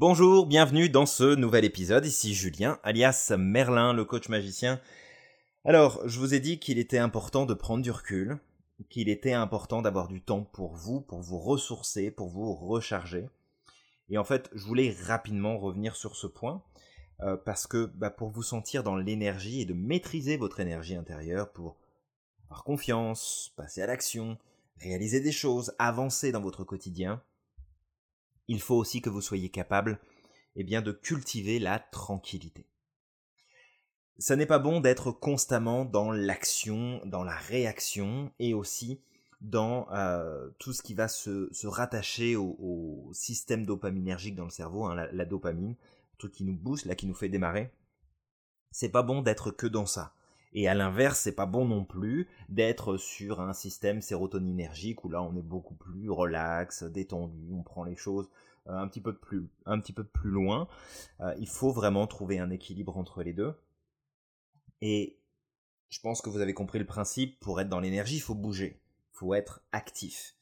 Bonjour, bienvenue dans ce nouvel épisode. Ici Julien, alias Merlin, le coach magicien. Alors, je vous ai dit qu'il était important de prendre du recul, qu'il était important d'avoir du temps pour vous, pour vous ressourcer, pour vous recharger. Et en fait, je voulais rapidement revenir sur ce point, euh, parce que bah, pour vous sentir dans l'énergie et de maîtriser votre énergie intérieure, pour avoir confiance, passer à l'action, réaliser des choses, avancer dans votre quotidien, il faut aussi que vous soyez capable eh bien, de cultiver la tranquillité. Ça n'est pas bon d'être constamment dans l'action, dans la réaction et aussi dans euh, tout ce qui va se, rattacher au, système dopaminergique dans le cerveau, hein, la, dopamine, tout qui nous booste, là qui nous fait démarrer. C'est pas bon d'être que dans ça. Et à l'inverse, c'est pas bon non plus d'être sur un système sérotoninergique où là on est beaucoup plus relax, détendu, on prend les choses euh, un petit peu plus, un petit peu plus loin. Euh, il faut vraiment trouver un équilibre entre les deux. Et je pense que vous avez compris le principe. Pour être dans l'énergie, il faut bouger, il faut être actif.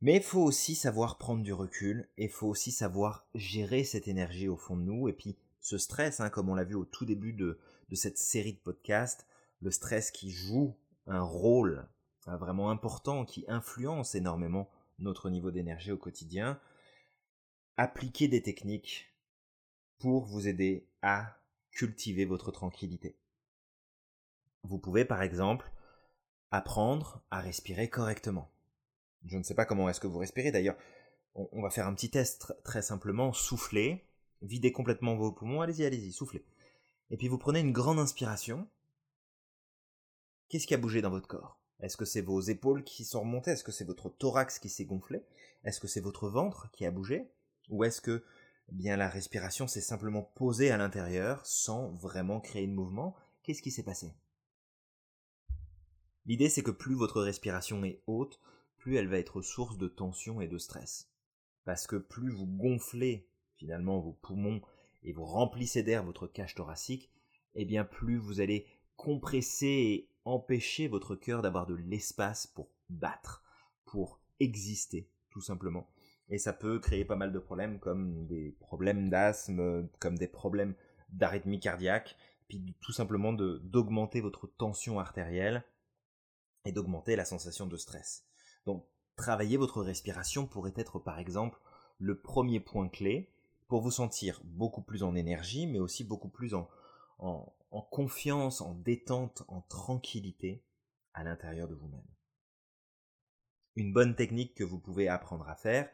Mais il faut aussi savoir prendre du recul et il faut aussi savoir gérer cette énergie au fond de nous et puis ce stress, hein, comme on l'a vu au tout début de, de cette série de podcasts, le stress qui joue un rôle euh, vraiment important, qui influence énormément notre niveau d'énergie au quotidien, appliquer des techniques pour vous aider à cultiver votre tranquillité. Vous pouvez par exemple apprendre à respirer correctement. Je ne sais pas comment est-ce que vous respirez d'ailleurs. On, va faire un petit test très simplement. Soufflez, videz complètement vos poumons. Allez-y, allez-y, soufflez. Et puis vous prenez une grande inspiration. Qu'est-ce qui a bougé dans votre corps? Est-ce que c'est vos épaules qui sont remontées? Est-ce que c'est votre thorax qui s'est gonflé? Est-ce que c'est votre ventre qui a bougé? Ou est-ce que eh bien la respiration s'est simplement posée à l'intérieur sans vraiment créer de mouvement? Qu'est-ce qui s'est passé? L'idée c'est que plus votre respiration est haute, plus elle va être source de tension et de stress. Parce que plus vous gonflez finalement vos poumons et vous remplissez d'air votre cage thoracique, et eh bien plus vous allez compresser et empêcher votre cœur d'avoir de l'espace pour battre, pour exister, tout simplement. Et ça peut créer pas mal de problèmes comme des problèmes d'asthme, comme des problèmes d'arythmie cardiaque, puis tout simplement d'augmenter votre tension artérielle et d'augmenter la sensation de stress. Donc, travailler votre respiration pourrait être par exemple le premier point clé pour vous sentir beaucoup plus en énergie, mais aussi beaucoup plus en, confiance, en détente, en tranquillité à l'intérieur de vous-même. Une bonne technique que vous pouvez apprendre à faire,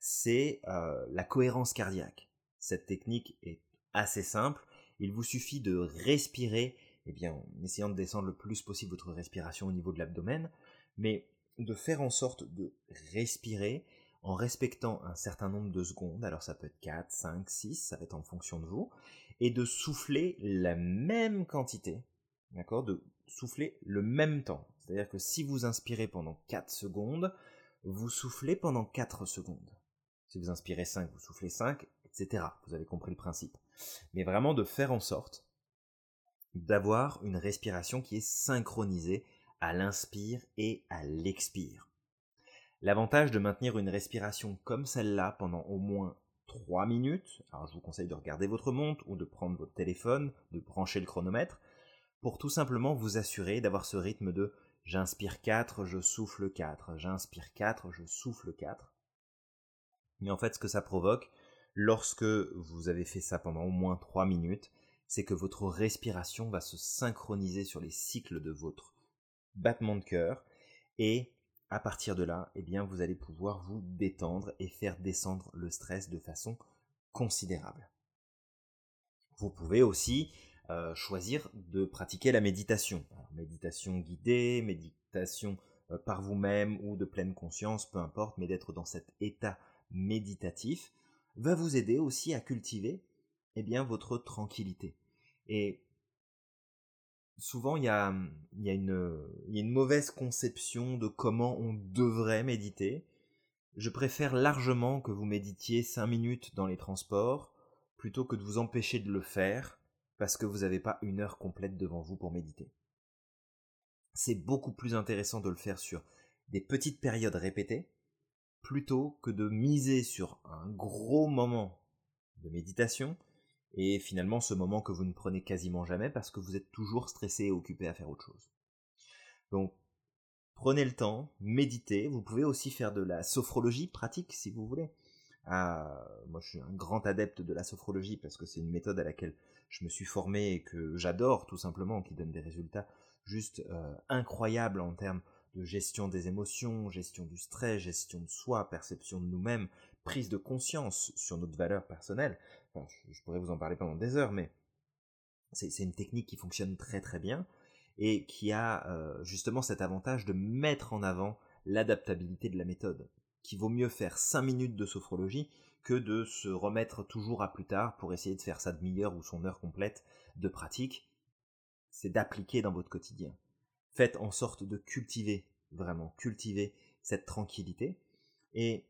c'est euh, la cohérence cardiaque. Cette technique est assez simple. Il vous suffit de respirer, eh bien, en essayant de descendre le plus possible votre respiration au niveau de l'abdomen, mais de faire en sorte de respirer en respectant un certain nombre de secondes, alors ça peut être 4, 5, 6, ça va être en fonction de vous, et de souffler la même quantité, d'accord De souffler le même temps. C'est-à-dire que si vous inspirez pendant 4 secondes, vous soufflez pendant 4 secondes. Si vous inspirez 5, vous soufflez 5, etc. Vous avez compris le principe. Mais vraiment de faire en sorte d'avoir une respiration qui est synchronisée à l'inspire et à l'expire. L'avantage de maintenir une respiration comme celle-là pendant au moins 3 minutes, alors je vous conseille de regarder votre montre ou de prendre votre téléphone, de brancher le chronomètre, pour tout simplement vous assurer d'avoir ce rythme de j'inspire 4, je souffle 4, j'inspire 4, je souffle 4. Mais en fait, ce que ça provoque, lorsque vous avez fait ça pendant au moins 3 minutes, c'est que votre respiration va se synchroniser sur les cycles de votre battement de cœur et à partir de là, eh bien, vous allez pouvoir vous détendre et faire descendre le stress de façon considérable. Vous pouvez aussi euh, choisir de pratiquer la méditation. méditation guidée, méditation euh, par vous-même ou de pleine conscience, peu importe, mais d'être dans cet état méditatif va vous aider aussi à cultiver eh bien, votre tranquillité. Souvent il y a, une, mauvaise conception de comment on devrait méditer. Je préfère largement que vous méditiez 5 minutes dans les transports plutôt que de vous empêcher de le faire parce que vous n'avez pas une heure complète devant vous pour méditer. C'est beaucoup plus intéressant de le faire sur des petites périodes répétées plutôt que de miser sur un gros moment de méditation, et finalement ce moment que vous ne prenez quasiment jamais parce que vous êtes toujours stressé et occupé à faire autre chose. Donc prenez le temps, méditez, vous pouvez aussi faire de la sophrologie pratique si vous voulez. Ah, moi je suis un grand adepte de la sophrologie parce que c'est une méthode à laquelle je me suis formé et que j'adore tout simplement, qui donne des résultats juste euh, incroyables en termes de gestion des émotions, gestion du stress, gestion de soi, perception de nous-mêmes, prise de conscience sur notre valeur personnelle. je, pourrais vous en parler pendant des heures, mais c'est une technique qui fonctionne très très bien et qui a euh, justement cet avantage de mettre en avant l'adaptabilité de la méthode. Qui vaut mieux faire 5 minutes de sophrologie que de se remettre toujours à plus tard pour essayer de faire sa demi-heure ou son heure complète de pratique. C'est d'appliquer dans votre quotidien. Faites en sorte de cultiver, vraiment, cultiver cette tranquillité. Et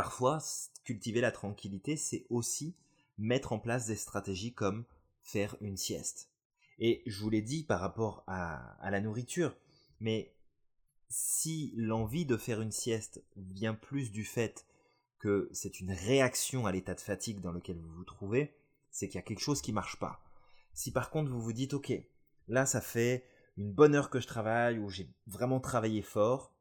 parfois, cultiver la tranquillité, c'est aussi mettre en place des stratégies comme faire une sieste. Et je vous l'ai dit par rapport à, la nourriture, mais si l'envie de faire une sieste vient plus du fait que c'est une réaction à l'état de fatigue dans lequel vous vous trouvez, c'est qu'il y a quelque chose qui marche pas. Si par contre vous vous dites ok, là ça fait une bonne heure que je travaille ou j'ai vraiment travaillé fort,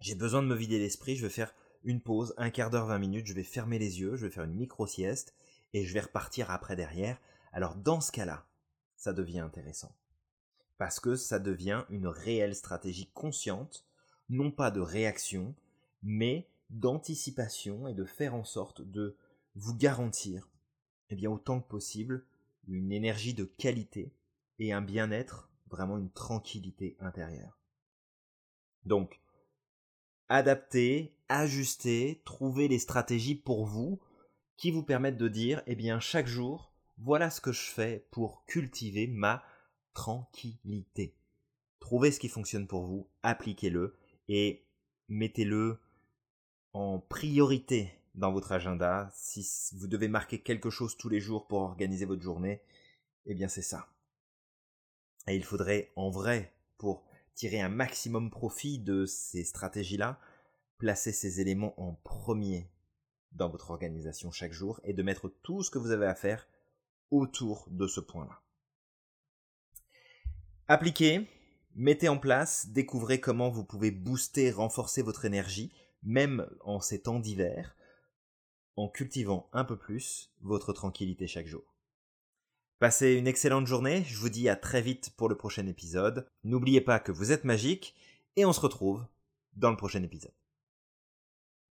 j'ai besoin de me vider l'esprit, je vais faire une pause, un quart d'heure, 20 minutes, je vais fermer les yeux, je vais faire une micro-sieste et je vais repartir après derrière. Alors dans ce cas-là, ça devient intéressant. Parce que ça devient une réelle stratégie consciente, non pas de réaction, mais d'anticipation et de faire en sorte de vous garantir, eh bien autant que possible, une énergie de qualité et un bien-être, vraiment une tranquillité intérieure. Donc, adapter, ajuster, trouver les stratégies pour vous qui vous permettent de dire, eh bien, chaque jour, voilà ce que je fais pour cultiver ma tranquillité. Trouvez ce qui fonctionne pour vous, appliquez-le et mettez-le en priorité dans votre agenda. Si vous devez marquer quelque chose tous les jours pour organiser votre journée, eh bien c'est ça. Et il faudrait en vrai, pour tirer un maximum profit de ces stratégies-là, placer ces éléments en premier dans votre organisation chaque jour et de mettre tout ce que vous avez à faire autour de ce point-là. Appliquez, mettez en place, découvrez comment vous pouvez booster, renforcer votre énergie, même en ces temps d'hiver, en cultivant un peu plus votre tranquillité chaque jour. Passez une excellente journée, je vous dis à très vite pour le prochain épisode. N'oubliez pas que vous êtes magique et on se retrouve dans le prochain épisode.